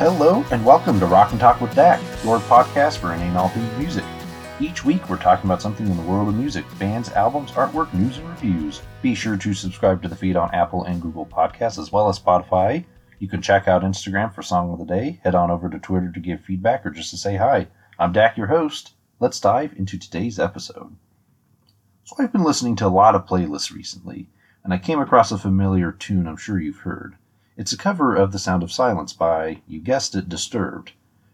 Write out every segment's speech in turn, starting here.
Hello and welcome to Rock and Talk with Dak, your podcast for any and all things music. Each week we're talking about something in the world of music, bands, albums, artwork, news, and reviews. Be sure to subscribe to the feed on Apple and Google Podcasts as well as Spotify. You can check out Instagram for Song of the Day, head on over to Twitter to give feedback or just to say hi. I'm Dak, your host. Let's dive into today's episode. So I've been listening to a lot of playlists recently, and I came across a familiar tune I'm sure you've heard. It's a cover of The Sound of Silence by, you guessed it, Disturbed.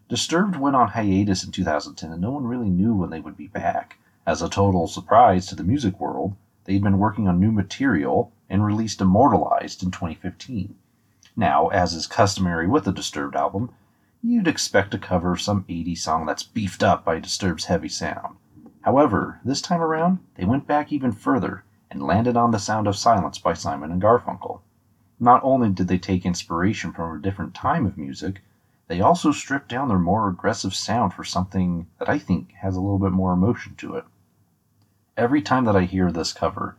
Disturbed went on hiatus in 2010 and no one really knew when they would be back. As a total surprise to the music world, they'd been working on new material and released Immortalized in 2015. Now, as is customary with a Disturbed album, you'd expect to cover of some 80s song that's beefed up by Disturbed's heavy sound. However, this time around, they went back even further and landed on The Sound of Silence by Simon and Garfunkel. Not only did they take inspiration from a different time of music, they also stripped down their more aggressive sound for something that I think has a little bit more emotion to it. Every time that I hear this cover,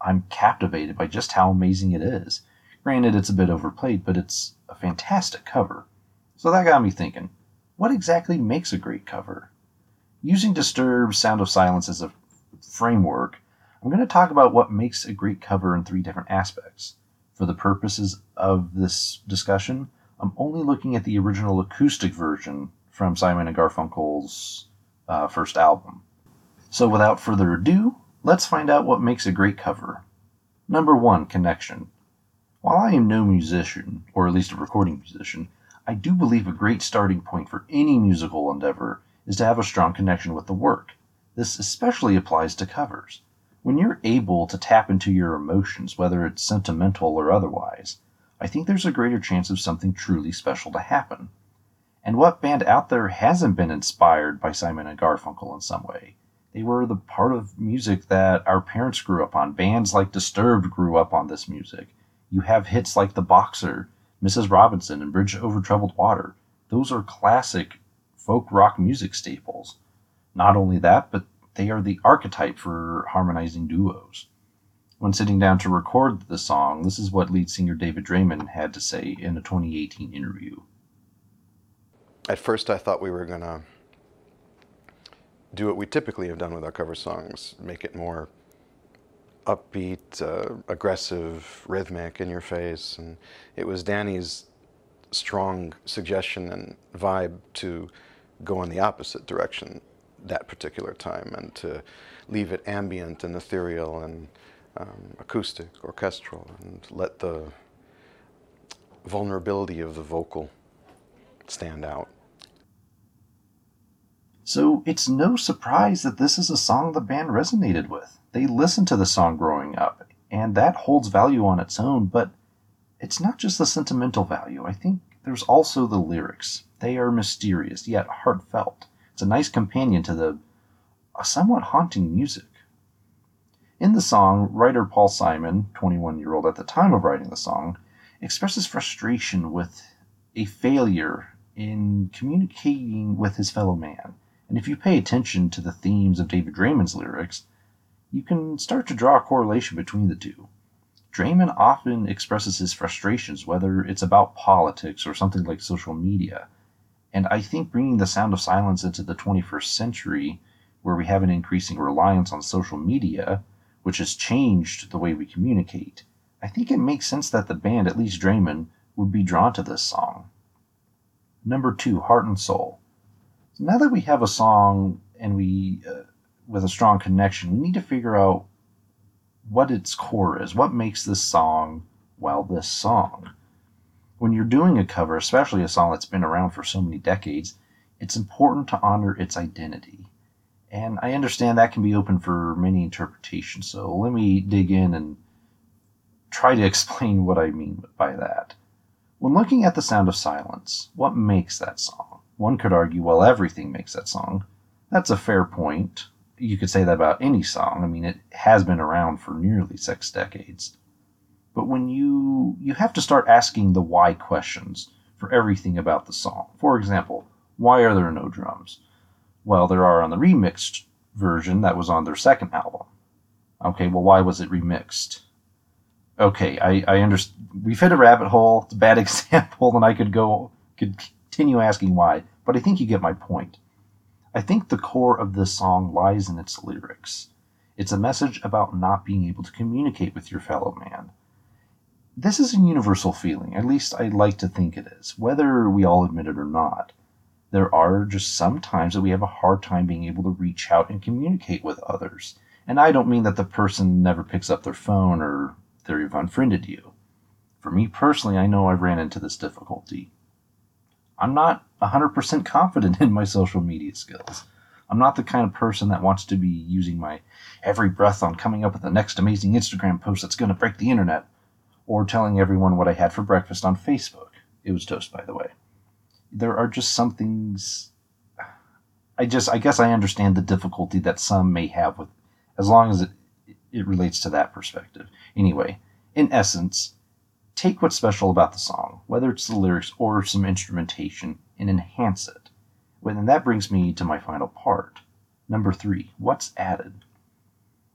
I'm captivated by just how amazing it is. Granted, it's a bit overplayed, but it's a fantastic cover. So that got me thinking what exactly makes a great cover? Using Disturbed Sound of Silence as a framework, I'm going to talk about what makes a great cover in three different aspects for the purposes of this discussion, I'm only looking at the original acoustic version from Simon and Garfunkel's uh, first album. So, without further ado, let's find out what makes a great cover. Number one, connection. While I am no musician, or at least a recording musician, I do believe a great starting point for any musical endeavor is to have a strong connection with the work. This especially applies to covers. When you're able to tap into your emotions, whether it's sentimental or otherwise, I think there's a greater chance of something truly special to happen. And what band out there hasn't been inspired by Simon and Garfunkel in some way? They were the part of music that our parents grew up on. Bands like Disturbed grew up on this music. You have hits like The Boxer, Mrs. Robinson, and Bridge Over Troubled Water. Those are classic folk rock music staples. Not only that, but they are the archetype for harmonizing duos. When sitting down to record the song, this is what lead singer David Draiman had to say in a 2018 interview. At first, I thought we were going to do what we typically have done with our cover songs make it more upbeat, uh, aggressive, rhythmic, in your face. And it was Danny's strong suggestion and vibe to go in the opposite direction that particular time and to leave it ambient and ethereal and um, acoustic, orchestral, and let the vulnerability of the vocal stand out. So it's no surprise that this is a song the band resonated with. They listened to the song growing up, and that holds value on its own, but it's not just the sentimental value. I think there's also the lyrics. They are mysterious, yet heartfelt. It's a nice companion to the somewhat haunting music. In the song, writer Paul Simon, 21 year old at the time of writing the song, expresses frustration with a failure in communicating with his fellow man. And if you pay attention to the themes of David Draiman's lyrics, you can start to draw a correlation between the two. Draiman often expresses his frustrations, whether it's about politics or something like social media, and I think bringing the sound of silence into the 21st century, where we have an increasing reliance on social media, which has changed the way we communicate, I think it makes sense that the band, at least Draiman, would be drawn to this song. Number two, Heart and Soul. So now that we have a song and we, uh, with a strong connection, we need to figure out what its core is. What makes this song, well, this song? When you're doing a cover, especially a song that's been around for so many decades, it's important to honor its identity. And I understand that can be open for many interpretations, so let me dig in and try to explain what I mean by that. When looking at the sound of silence, what makes that song? One could argue, well, everything makes that song. That's a fair point. You could say that about any song. I mean, it has been around for nearly six decades. But when you you have to start asking the why questions for everything about the song. For example, why are there no drums? Well, there are on the remixed version that was on their second album. Okay, well, why was it remixed? Okay, I, I understand. We've hit a rabbit hole. It's a bad example, and I could go could continue asking why, but I think you get my point. I think the core of this song lies in its lyrics. It's a message about not being able to communicate with your fellow man. This is a universal feeling, at least I like to think it is, whether we all admit it or not. There are just some times that we have a hard time being able to reach out and communicate with others. And I don't mean that the person never picks up their phone or they've unfriended you. For me personally, I know I've ran into this difficulty. I'm not 100% confident in my social media skills. I'm not the kind of person that wants to be using my every breath on coming up with the next amazing Instagram post that's going to break the internet, or telling everyone what I had for breakfast on Facebook. It was toast, by the way. There are just some things. I just, I guess I understand the difficulty that some may have with, as long as it, it relates to that perspective. Anyway, in essence, take what's special about the song, whether it's the lyrics or some instrumentation, and enhance it. And that brings me to my final part. Number three, what's added?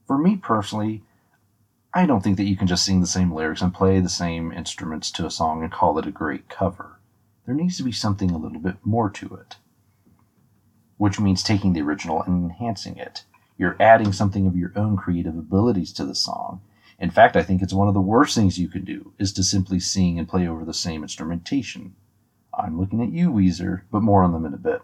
For me personally, I don't think that you can just sing the same lyrics and play the same instruments to a song and call it a great cover. There needs to be something a little bit more to it. Which means taking the original and enhancing it. You're adding something of your own creative abilities to the song. In fact, I think it's one of the worst things you can do is to simply sing and play over the same instrumentation. I'm looking at you, Weezer, but more on them in a bit.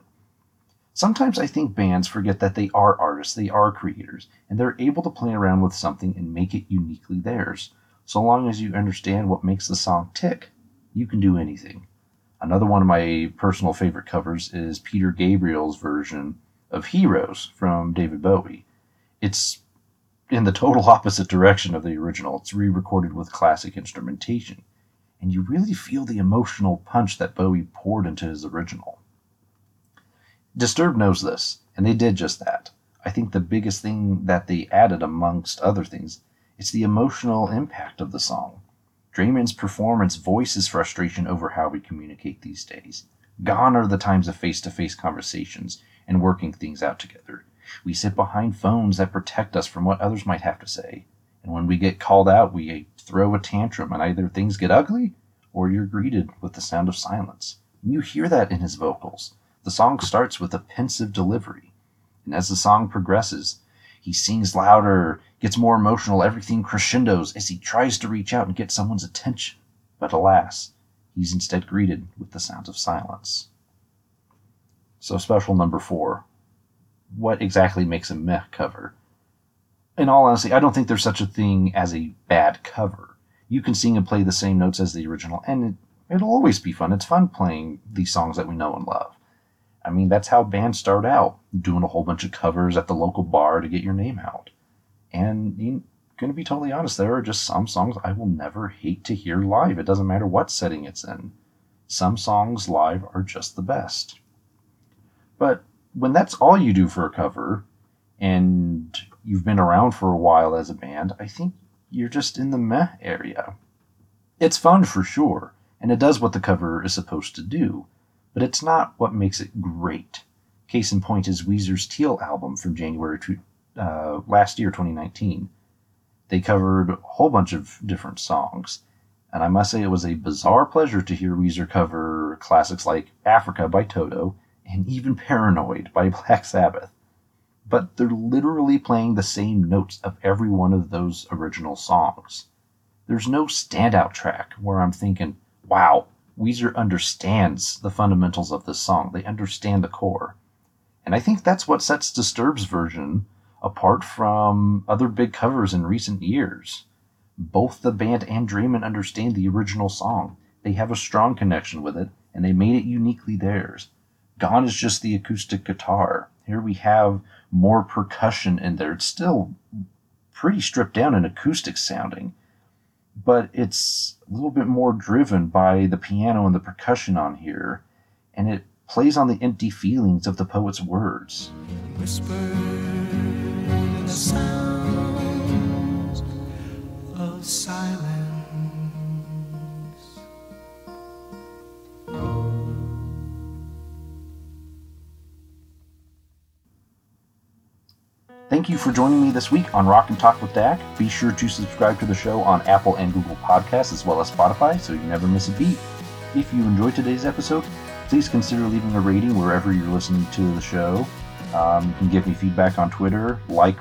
Sometimes I think bands forget that they are artists, they are creators, and they're able to play around with something and make it uniquely theirs. So long as you understand what makes the song tick, you can do anything. Another one of my personal favorite covers is Peter Gabriel's version of Heroes from David Bowie. It's in the total opposite direction of the original. It's re recorded with classic instrumentation, and you really feel the emotional punch that Bowie poured into his original. Disturbed knows this, and they did just that. I think the biggest thing that they added, amongst other things, is the emotional impact of the song. Draiman's performance voices frustration over how we communicate these days. Gone are the times of face to face conversations and working things out together. We sit behind phones that protect us from what others might have to say. And when we get called out, we throw a tantrum, and either things get ugly or you're greeted with the sound of silence. You hear that in his vocals. The song starts with a pensive delivery, and as the song progresses, he sings louder, gets more emotional, everything crescendos as he tries to reach out and get someone's attention. But alas, he's instead greeted with the sounds of silence. So, special number four what exactly makes a meh cover? In all honesty, I don't think there's such a thing as a bad cover. You can sing and play the same notes as the original, and it, it'll always be fun. It's fun playing these songs that we know and love. I mean, that's how bands start out, doing a whole bunch of covers at the local bar to get your name out. And you going to be totally honest, there are just some songs I will never hate to hear live. It doesn't matter what setting it's in. Some songs live are just the best. But when that's all you do for a cover and you've been around for a while as a band, I think you're just in the meh area. It's fun for sure, and it does what the cover is supposed to do but it's not what makes it great. Case in point is Weezer's Teal album from January to, uh, last year, 2019. They covered a whole bunch of different songs, and I must say it was a bizarre pleasure to hear Weezer cover classics like Africa by Toto and even Paranoid by Black Sabbath. But they're literally playing the same notes of every one of those original songs. There's no standout track where I'm thinking, wow, Weezer understands the fundamentals of this song. They understand the core. And I think that's what sets Disturbed's version apart from other big covers in recent years. Both the band and Draiman understand the original song. They have a strong connection with it, and they made it uniquely theirs. Gone is just the acoustic guitar. Here we have more percussion in there. It's still pretty stripped down and acoustic sounding, but it's a little bit more driven by the piano and the percussion on here, and it plays on the empty feelings of the poet's words. Whisper Thank you for joining me this week on Rock and Talk with Dak. Be sure to subscribe to the show on Apple and Google Podcasts as well as Spotify so you never miss a beat. If you enjoyed today's episode, please consider leaving a rating wherever you're listening to the show. Um, you can give me feedback on Twitter, like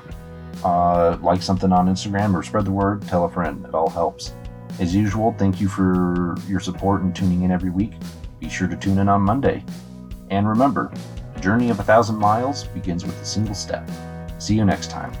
uh, like something on Instagram, or spread the word. Tell a friend; it all helps. As usual, thank you for your support and tuning in every week. Be sure to tune in on Monday. And remember, the journey of a thousand miles begins with a single step. See you next time.